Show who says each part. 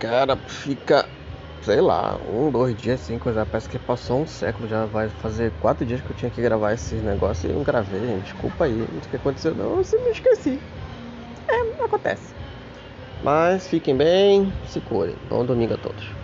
Speaker 1: Cara, fica, sei lá, um, dois dias cinco coisa. Parece que passou um século, já vai fazer quatro dias que eu tinha que gravar esse negócio e não gravei, gente. Desculpa aí, o que aconteceu, não, eu me esqueci. É, acontece. Mas fiquem bem, se curem. Bom domingo a todos.